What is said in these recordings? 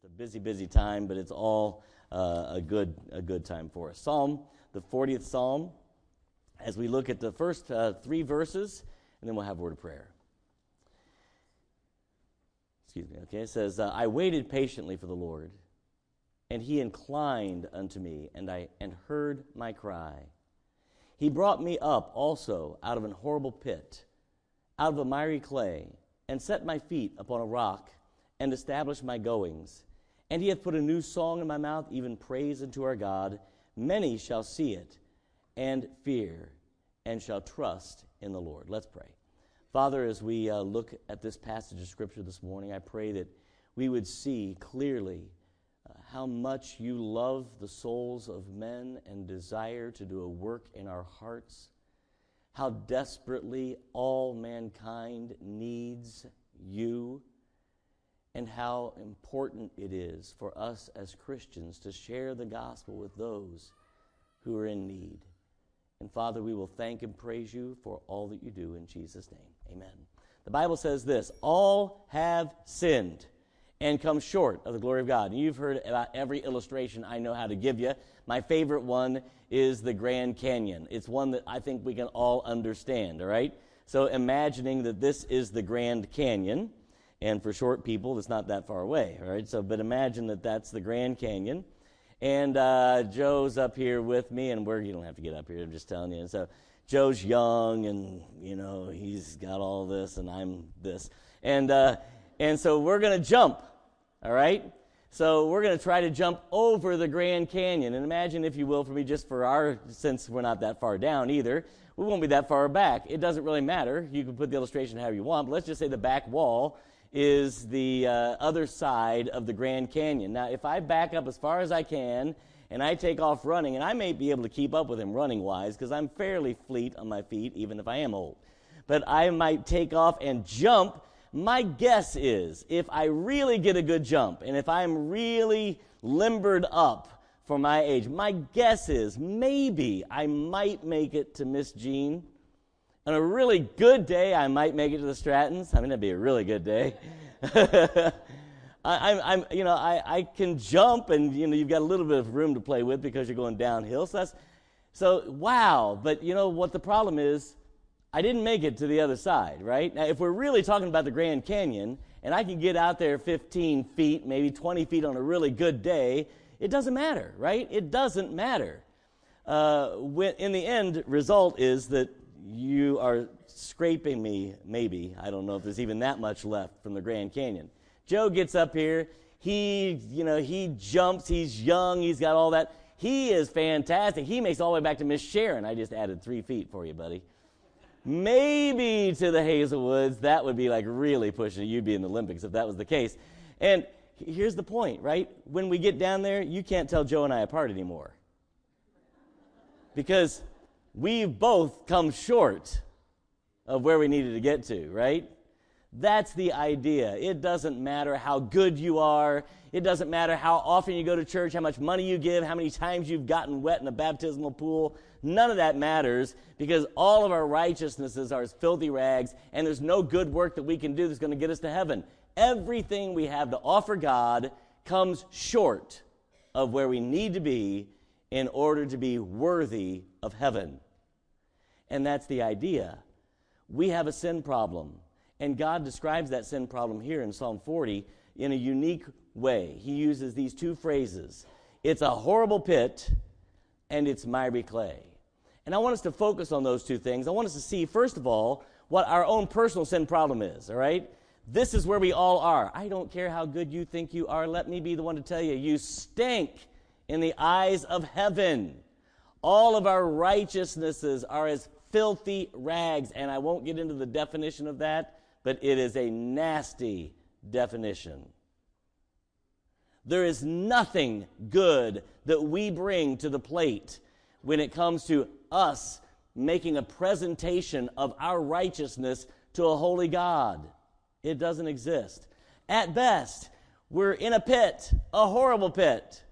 just a busy, busy time, but it's all uh, a good a good time for us. Psalm, the 40th Psalm, as we look at the first uh, three verses, and then we'll have a word of prayer. Excuse me. Okay, it says, uh, "I waited patiently for the Lord, and He inclined unto me, and I and heard my cry. He brought me up also out of an horrible pit, out of a miry clay, and set my feet upon a rock." and establish my goings. And he hath put a new song in my mouth, even praise unto our God. Many shall see it and fear and shall trust in the Lord. Let's pray. Father, as we uh, look at this passage of Scripture this morning, I pray that we would see clearly uh, how much you love the souls of men and desire to do a work in our hearts, how desperately all mankind needs you and how important it is for us as Christians to share the gospel with those who are in need. And Father, we will thank and praise you for all that you do in Jesus' name. Amen. The Bible says this all have sinned and come short of the glory of God. And you've heard about every illustration I know how to give you. My favorite one is the Grand Canyon. It's one that I think we can all understand, all right? So imagining that this is the Grand Canyon and for short people, it's not that far away, right? So, but imagine that that's the Grand Canyon. And uh, Joe's up here with me, and we're, you don't have to get up here, I'm just telling you. And so Joe's young, and, you know, he's got all this, and I'm this. And, uh, and so we're going to jump, all right? So we're going to try to jump over the Grand Canyon. And imagine, if you will, for me, just for our, since we're not that far down either, we won't be that far back. It doesn't really matter. You can put the illustration however you want, but let's just say the back wall is the uh, other side of the Grand Canyon. Now, if I back up as far as I can and I take off running, and I may be able to keep up with him running wise because I'm fairly fleet on my feet, even if I am old. But I might take off and jump. My guess is if I really get a good jump and if I'm really limbered up for my age, my guess is maybe I might make it to Miss Jean on a really good day, I might make it to the Strattons. I mean, that'd be a really good day. I, am you know, I, I can jump, and you know, you've got a little bit of room to play with because you're going downhill. So that's, so wow. But you know what the problem is? I didn't make it to the other side, right? Now, if we're really talking about the Grand Canyon, and I can get out there 15 feet, maybe 20 feet on a really good day, it doesn't matter, right? It doesn't matter. Uh, when, in the end result is that you are scraping me, maybe. I don't know if there's even that much left from the Grand Canyon. Joe gets up here. He, you know, he jumps. He's young. He's got all that. He is fantastic. He makes all the way back to Miss Sharon. I just added three feet for you, buddy. Maybe to the Hazelwoods. That would be like really pushing. You'd be in the Olympics if that was the case. And here's the point, right? When we get down there, you can't tell Joe and I apart anymore. Because we've both come short of where we needed to get to, right? That's the idea. It doesn't matter how good you are. It doesn't matter how often you go to church, how much money you give, how many times you've gotten wet in a baptismal pool. None of that matters because all of our righteousnesses are as filthy rags, and there's no good work that we can do that's going to get us to heaven. Everything we have to offer God comes short of where we need to be in order to be worthy of heaven. And that's the idea. We have a sin problem. And God describes that sin problem here in Psalm 40 in a unique way. He uses these two phrases it's a horrible pit, and it's miry clay. And I want us to focus on those two things. I want us to see, first of all, what our own personal sin problem is, all right? This is where we all are. I don't care how good you think you are. Let me be the one to tell you, you stink in the eyes of heaven. All of our righteousnesses are as filthy rags. And I won't get into the definition of that, but it is a nasty definition. There is nothing good that we bring to the plate when it comes to us making a presentation of our righteousness to a holy God. It doesn't exist. At best, we're in a pit, a horrible pit,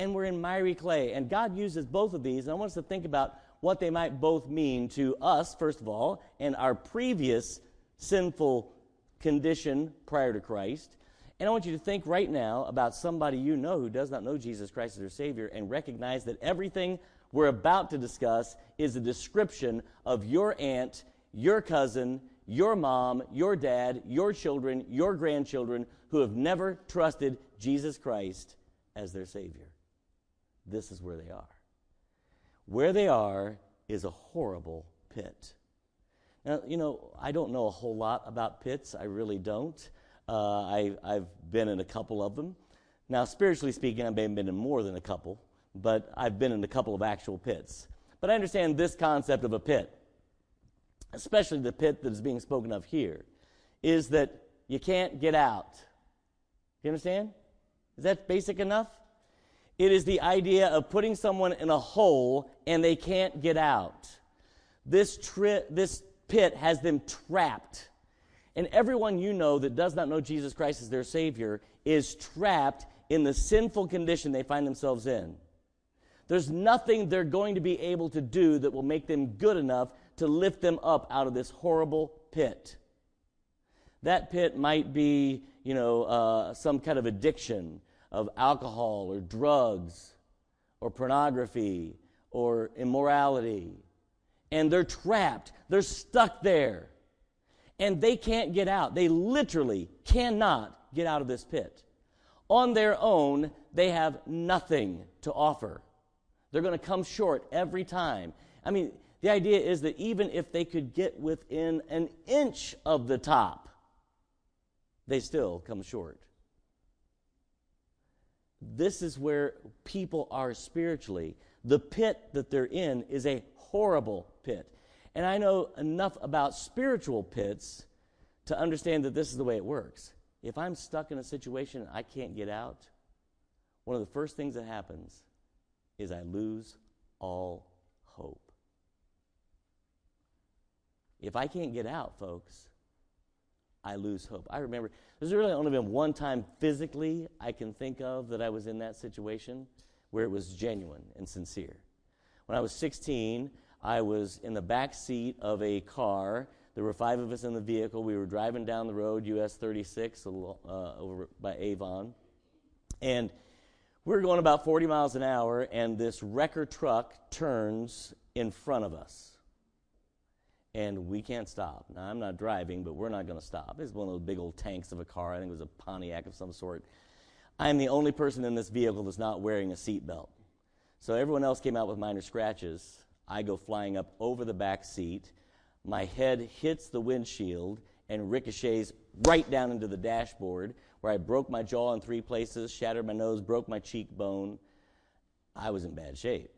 and we're in miry clay. And God uses both of these. And I want us to think about what they might both mean to us, first of all, and our previous sinful condition prior to Christ, And I want you to think right now about somebody you know who does not know Jesus Christ as their Savior and recognize that everything we're about to discuss is a description of your aunt, your cousin, your mom, your dad, your children, your grandchildren who have never trusted Jesus Christ as their Savior. This is where they are. Where they are is a horrible pit. Now, you know, I don't know a whole lot about pits. I really don't. Uh, I, I've been in a couple of them. Now, spiritually speaking, I may have been in more than a couple, but I've been in a couple of actual pits. But I understand this concept of a pit, especially the pit that is being spoken of here, is that you can't get out. You understand? Is that basic enough? It is the idea of putting someone in a hole and they can't get out. This, tri- this pit has them trapped. And everyone you know that does not know Jesus Christ as their Savior is trapped in the sinful condition they find themselves in. There's nothing they're going to be able to do that will make them good enough to lift them up out of this horrible pit. That pit might be, you know, uh, some kind of addiction of alcohol or drugs or pornography or immorality. And they're trapped, they're stuck there. And they can't get out. They literally cannot get out of this pit. On their own, they have nothing to offer. They're going to come short every time. I mean, the idea is that even if they could get within an inch of the top, they still come short. This is where people are spiritually. The pit that they're in is a horrible pit. And I know enough about spiritual pits to understand that this is the way it works. If I'm stuck in a situation I can't get out, one of the first things that happens is I lose all hope. If I can't get out, folks, I lose hope. I remember there's really only been one time physically I can think of that I was in that situation where it was genuine and sincere. When I was 16, I was in the back seat of a car. There were five of us in the vehicle. We were driving down the road, US 36, uh, over by Avon. And we were going about 40 miles an hour, and this wrecker truck turns in front of us and we can't stop. Now, I'm not driving, but we're not going to stop. It's one of those big old tanks of a car. I think it was a Pontiac of some sort. I am the only person in this vehicle that's not wearing a seatbelt. So everyone else came out with minor scratches. I go flying up over the back seat. My head hits the windshield and ricochets right down into the dashboard, where I broke my jaw in three places, shattered my nose, broke my cheekbone. I was in bad shape.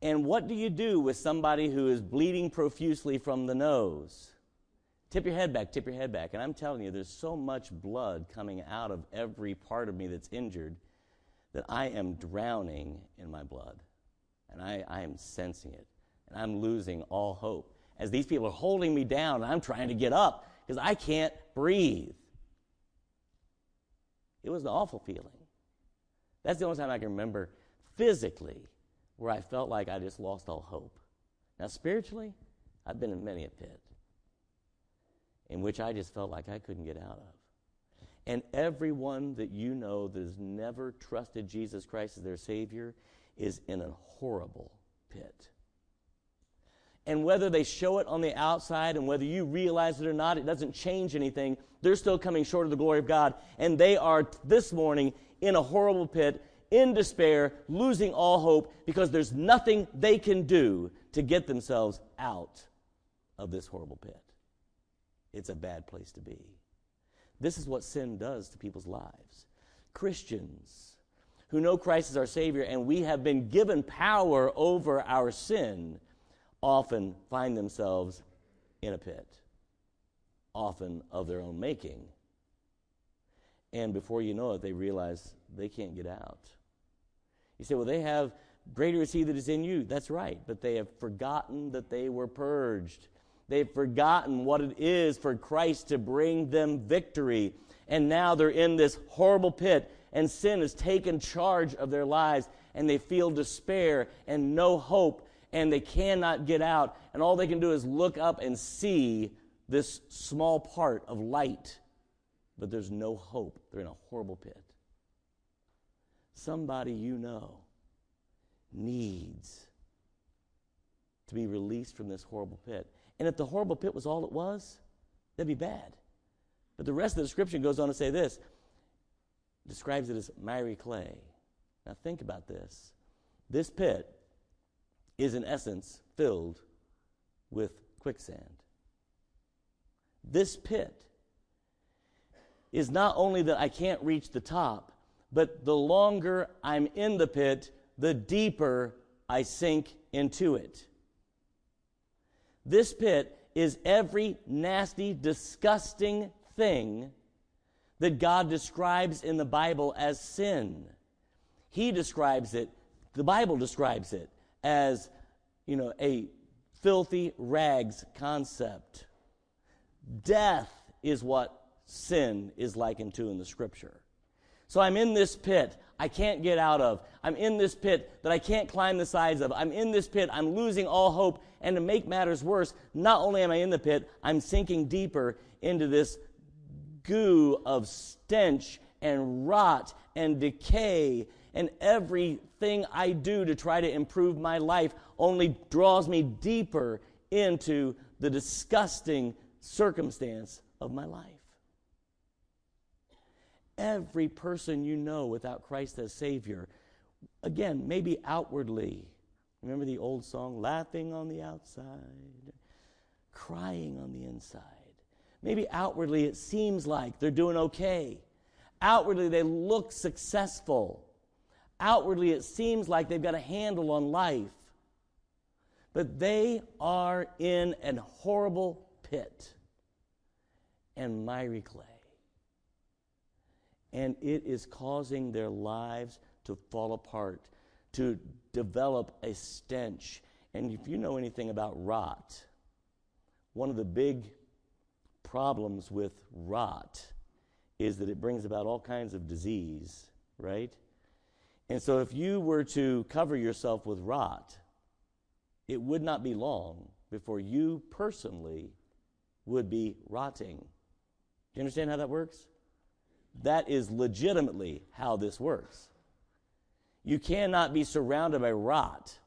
And what do you do with somebody who is bleeding profusely from the nose? Tip your head back, tip your head back. And I'm telling you, there's so much blood coming out of every part of me that's injured that I am drowning in my blood. And I, I am sensing it. And I'm losing all hope. As these people are holding me down, and I'm trying to get up because I can't breathe. It was an awful feeling. That's the only time I can remember physically where I felt like I just lost all hope. Now, spiritually, I've been in many a pit in which I just felt like I couldn't get out of. And everyone that you know that has never trusted Jesus Christ as their Savior is in a horrible pit. And whether they show it on the outside and whether you realize it or not, it doesn't change anything. They're still coming short of the glory of God. And they are this morning in a horrible pit in despair, losing all hope because there's nothing they can do to get themselves out of this horrible pit. It's a bad place to be. This is what sin does to people's lives. Christians who know Christ as our Savior and we have been given power over our sin often find themselves in a pit, often of their own making. And before you know it, they realize they can't get out. You say, well, they have greater is he that is in you. That's right, but they have forgotten that they were purged. They've forgotten what it is for Christ to bring them victory. And now they're in this horrible pit, and sin has taken charge of their lives, and they feel despair and no hope, and they cannot get out. And all they can do is look up and see this small part of light but there's no hope. They're in a horrible pit. Somebody you know needs to be released from this horrible pit. And if the horrible pit was all it was, that'd be bad. But the rest of the description goes on to say this describes it as miry clay. Now think about this. This pit is in essence filled with quicksand. This pit is not only that I can't reach the top, but the longer I'm in the pit, the deeper I sink into it. This pit is every nasty, disgusting thing that God describes in the Bible as sin. He describes it, the Bible describes it as, you know, a filthy rags concept. Death is what sin is likened to in the scripture. So I'm in this pit I can't get out of. I'm in this pit that I can't climb the sides of. I'm in this pit. I'm losing all hope. And to make matters worse, not only am I in the pit, I'm sinking deeper into this goo of stench and rot and decay. And everything I do to try to improve my life only draws me deeper into the disgusting circumstance of my life. Every person you know without Christ as Savior, again, maybe outwardly, remember the old song, laughing on the outside, crying on the inside. Maybe outwardly it seems like they're doing okay. Outwardly they look successful. Outwardly it seems like they've got a handle on life. But they are in a horrible pit and miry clay. And it is causing their lives to fall apart, to develop a stench. And if you know anything about rot, one of the big problems with rot is that it brings about all kinds of disease, right? And so if you were to cover yourself with rot, it would not be long before you personally would be rotting. Do you understand how that works? That is legitimately how this works. You cannot be surrounded by rot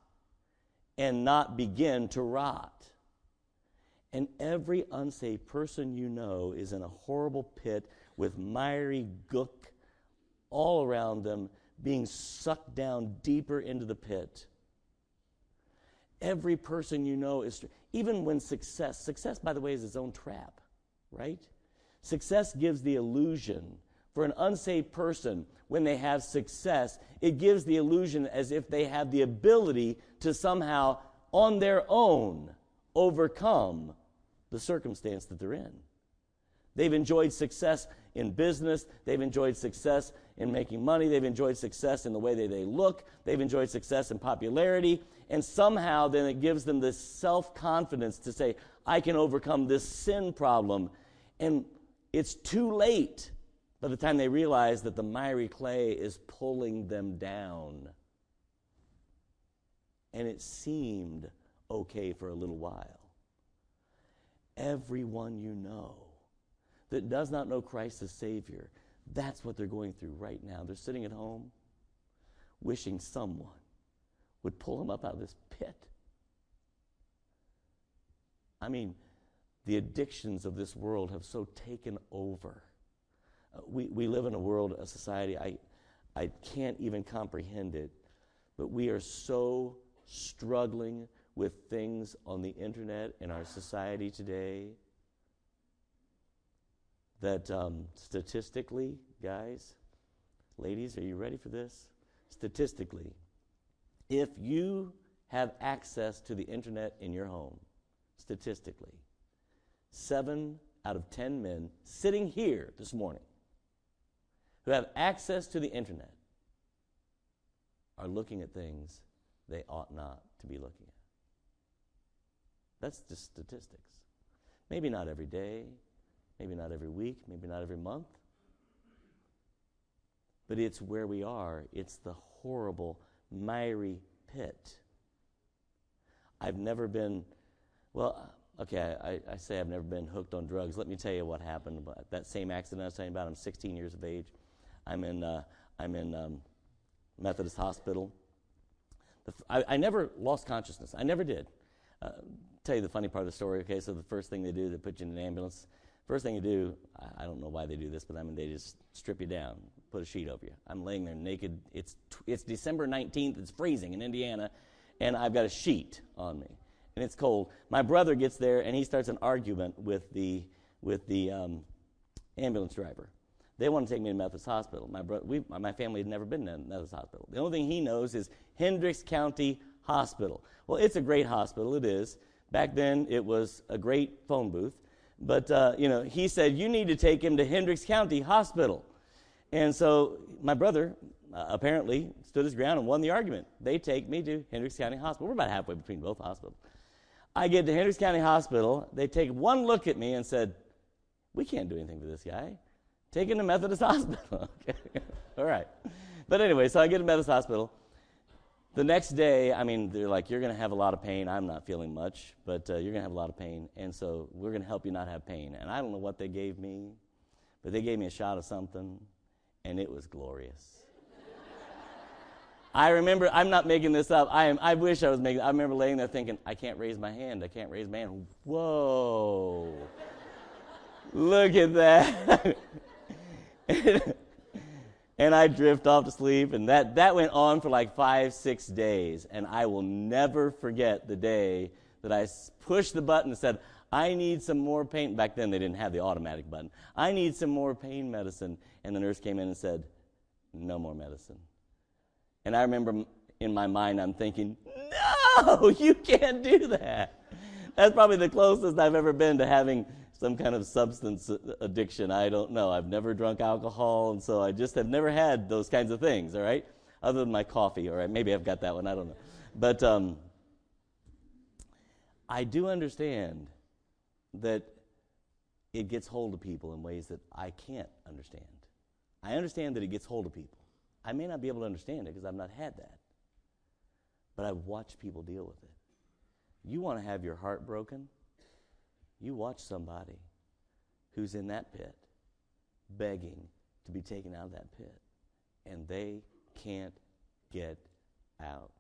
and not begin to rot. And every unsaved person you know is in a horrible pit with miry gook all around them, being sucked down deeper into the pit. Every person you know is, even when success, success, by the way, is its own trap, right? Success gives the illusion for an unsaved person, when they have success, it gives the illusion as if they have the ability to somehow, on their own, overcome the circumstance that they're in. They've enjoyed success in business. They've enjoyed success in making money. They've enjoyed success in the way that they look. They've enjoyed success in popularity. And somehow then it gives them this self confidence to say, I can overcome this sin problem. And it's too late by the time they realize that the miry clay is pulling them down. And it seemed okay for a little while. Everyone you know that does not know Christ as Savior, that's what they're going through right now. They're sitting at home wishing someone would pull them up out of this pit. I mean, the addictions of this world have so taken over we, we live in a world, a society, I, I can't even comprehend it, but we are so struggling with things on the internet in our society today that um, statistically, guys, ladies, are you ready for this? Statistically, if you have access to the internet in your home, statistically, seven out of ten men sitting here this morning who have access to the internet are looking at things they ought not to be looking at. That's just statistics. Maybe not every day, maybe not every week, maybe not every month. But it's where we are. It's the horrible, miry pit. I've never been, well, okay, I, I, say I've never been hooked on drugs. Let me tell you what happened. That same accident I was telling you about, I'm 16 years of age. I'm in, uh, I'm in um, Methodist Hospital. I, I, never lost consciousness. I never did. Uh, tell you the funny part of the story. Okay, so the first thing they do, they put you in an ambulance. First thing you do, I, I don't know why they do this, but I mean they just strip you down, put a sheet over you. I'm laying there naked. It's it's December 19th. It's freezing in Indiana, and I've got a sheet on me, and it's cold. My brother gets there and he starts an argument with the with the um, ambulance driver. They want to take me to Methodist Hospital. My, bro- we, my family had never been to Methodist Hospital. The only thing he knows is Hendricks County Hospital. Well, it's a great hospital. It is. Back then, it was a great phone booth. But, uh, you know, he said, you need to take him to Hendricks County Hospital. And so my brother uh, apparently stood his ground and won the argument. They take me to Hendricks County Hospital. We're about halfway between both hospitals. I get to Hendricks County Hospital. They take one look at me and said, we can't do anything for this guy. Take him to Methodist Hospital. okay. All right. But anyway, so I get to Methodist Hospital. The next day, I mean, they're like, you're going to have a lot of pain. I'm not feeling much, but uh, you're going to have a lot of pain. And so we're going to help you not have pain. And I don't know what they gave me, but they gave me a shot of something, and it was glorious. I remember, I'm not making this up. I, am, I wish I was making I remember laying there thinking, I can't raise my hand. I can't raise my hand. Whoa. Look at that. and I drift off to sleep. And that, that went on for like five, six days. And I will never forget the day that I pushed the button and said, I need some more pain. Back then, they didn't have the automatic button. I need some more pain medicine. And the nurse came in and said, No more medicine. And I remember in my mind, I'm thinking, No, you can't do that. That's probably the closest I've ever been to having some kind of substance addiction. I don't know. I've never drunk alcohol, and so I just have never had those kinds of things, all right? Other than my coffee, all right? Maybe I've got that one. I don't know. But um, I do understand that it gets hold of people in ways that I can't understand. I understand that it gets hold of people. I may not be able to understand it because I've not had that. But I've watched people deal with it. You want to have your heart broken? You watch somebody who's in that pit begging to be taken out of that pit, and they can't get out.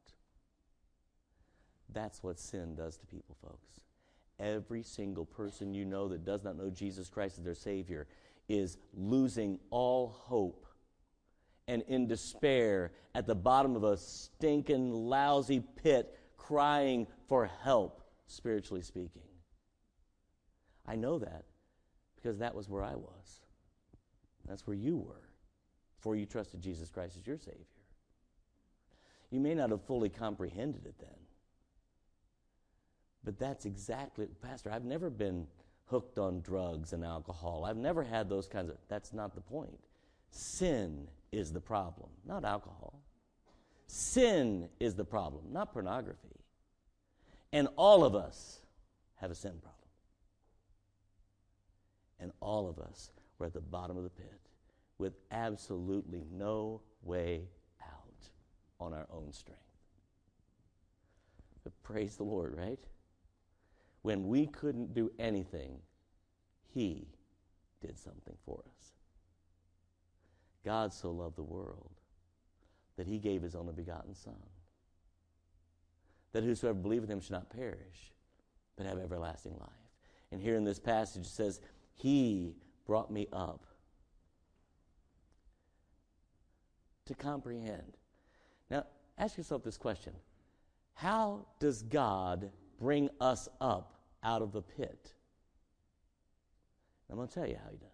That's what sin does to people, folks. Every single person you know that does not know Jesus Christ as their Savior is losing all hope and in despair at the bottom of a stinking, lousy pit, crying for help, spiritually speaking. I know that because that was where I was. That's where you were before you trusted Jesus Christ as your Savior. You may not have fully comprehended it then. But that's exactly, Pastor, I've never been hooked on drugs and alcohol. I've never had those kinds of, that's not the point. Sin is the problem, not alcohol. Sin is the problem, not pornography. And all of us have a sin problem and all of us were at the bottom of the pit with absolutely no way out on our own strength. But praise the Lord, right? When we couldn't do anything, He did something for us. God so loved the world that He gave His only begotten Son, that whosoever believeth in Him should not perish, but have everlasting life. And here in this passage it says, he brought me up to comprehend. Now, ask yourself this question How does God bring us up out of the pit? I'm going to tell you how He does.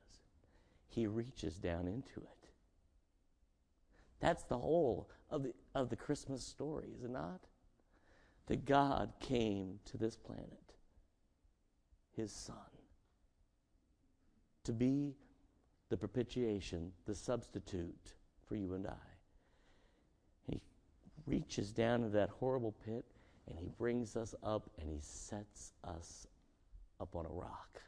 He reaches down into it. That's the whole of the, of the Christmas story, is it not? That God came to this planet, His Son to be the propitiation, the substitute for you and I. He reaches down into that horrible pit and he brings us up and he sets us up on a rock.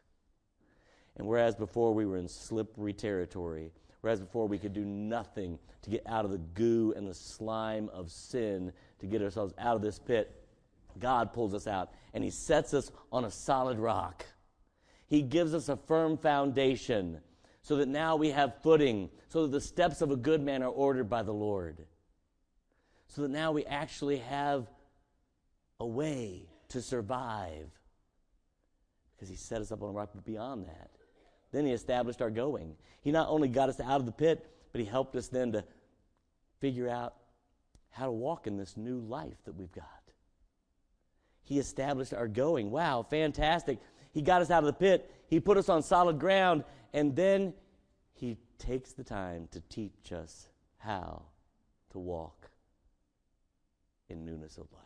And whereas before we were in slippery territory, whereas before we could do nothing to get out of the goo and the slime of sin to get ourselves out of this pit, God pulls us out and He sets us on a solid rock. He gives us a firm foundation so that now we have footing, so that the steps of a good man are ordered by the Lord, so that now we actually have a way to survive because He set us up on a rock, but beyond that, then He established our going. He not only got us out of the pit, but He helped us then to figure out how to walk in this new life that we've got. He established our going. Wow, fantastic. He got us out of the pit, He put us on solid ground, and then He takes the time to teach us how to walk in newness of life.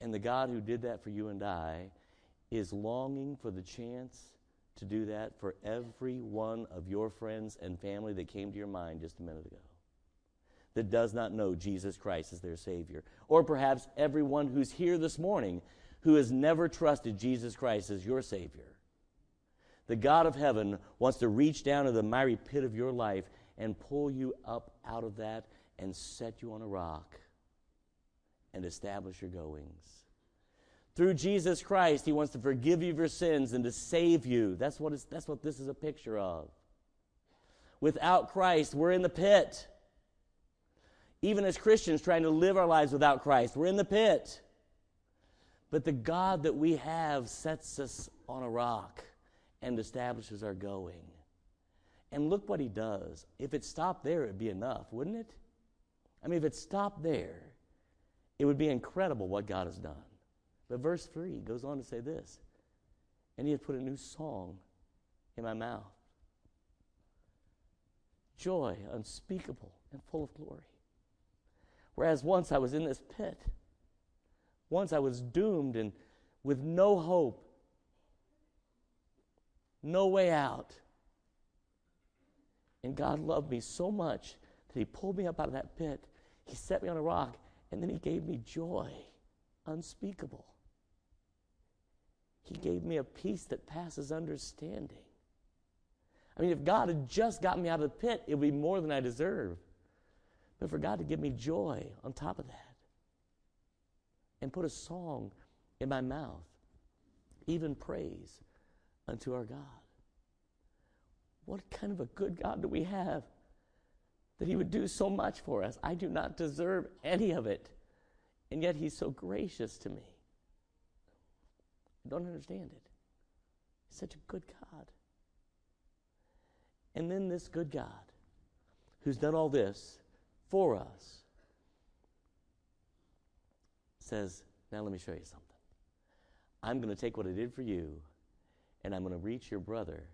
And the God who did that for you and I is longing for the chance to do that for every one of your friends and family that came to your mind just a minute ago that does not know Jesus Christ as their Savior. Or perhaps everyone who's here this morning who has never trusted Jesus Christ as your Savior. The God of heaven wants to reach down to the miry pit of your life and pull you up out of that and set you on a rock and establish your goings. Through Jesus Christ, He wants to forgive you of your sins and to save you. That's what, that's what this is a picture of. Without Christ, we're in the pit. Even as Christians trying to live our lives without Christ, we're in the pit. But the God that we have sets us on a rock and establishes our going. And look what he does. If it stopped there, it'd be enough, wouldn't it? I mean, if it stopped there, it would be incredible what God has done. But verse 3 goes on to say this And he had put a new song in my mouth joy unspeakable and full of glory. Whereas once I was in this pit, once I was doomed and with no hope, no way out. And God loved me so much that He pulled me up out of that pit. He set me on a rock, and then He gave me joy unspeakable. He gave me a peace that passes understanding. I mean, if God had just gotten me out of the pit, it would be more than I deserve. But for God to give me joy on top of that and put a song in my mouth, even praise unto our God. What kind of a good God do we have that He would do so much for us? I do not deserve any of it, and yet He's so gracious to me. I don't understand it. He's such a good God. And then this good God, who's done all this, for us says, Now let me show you something. I'm going to take what I did for you and I'm going to reach your brother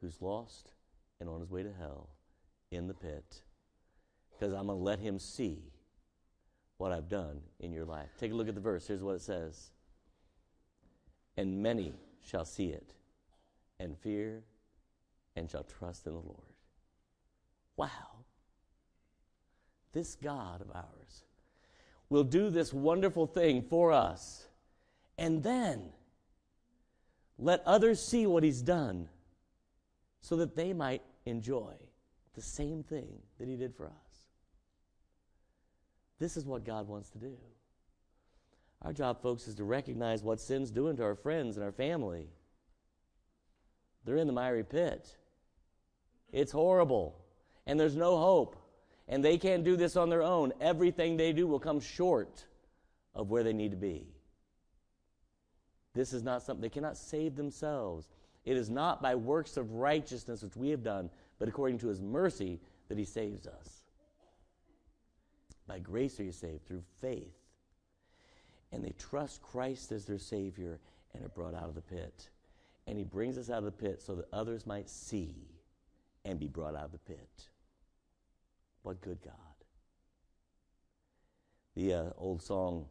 who's lost and on his way to hell in the pit because I'm going to let him see what I've done in your life. Take a look at the verse. Here's what it says And many shall see it and fear and shall trust in the Lord. Wow this God of ours will do this wonderful thing for us and then let others see what he's done so that they might enjoy the same thing that he did for us. This is what God wants to do. Our job, folks, is to recognize what sin's doing to our friends and our family. They're in the miry pit. It's horrible, and there's no hope and they can't do this on their own. Everything they do will come short of where they need to be. This is not something they cannot save themselves. It is not by works of righteousness which we have done, but according to his mercy that he saves us. By grace are you saved through faith. And they trust Christ as their Savior and are brought out of the pit. And he brings us out of the pit so that others might see and be brought out of the pit. What good God. The uh, old song,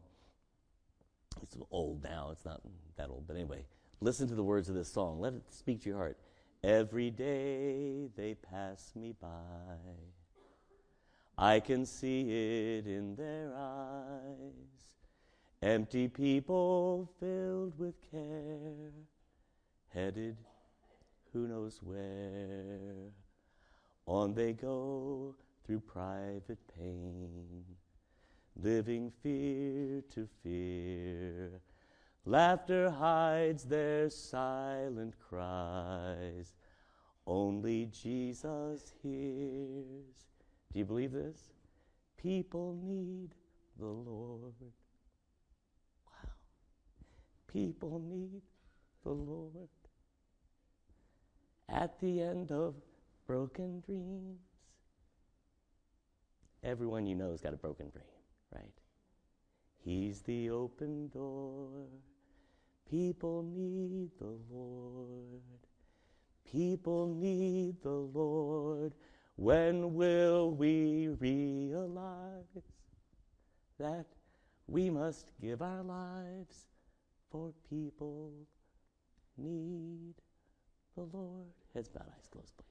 it's old now, it's not that old, but anyway, listen to the words of this song. Let it speak to your heart. Every day they pass me by. I can see it in their eyes. Empty people filled with care, headed who knows where. On they go through private pain. living fear to fear. Laughter hides their silent cries. Only Jesus hears. Do you believe this? People need the Lord. Wow. People need the Lord. At the end of broken dreams, everyone you know has got a broken dream, right? He's the open door. People need the Lord. People need the Lord. When will we realize that we must give our lives for people need the Lord? Heads bowed, eyes closed.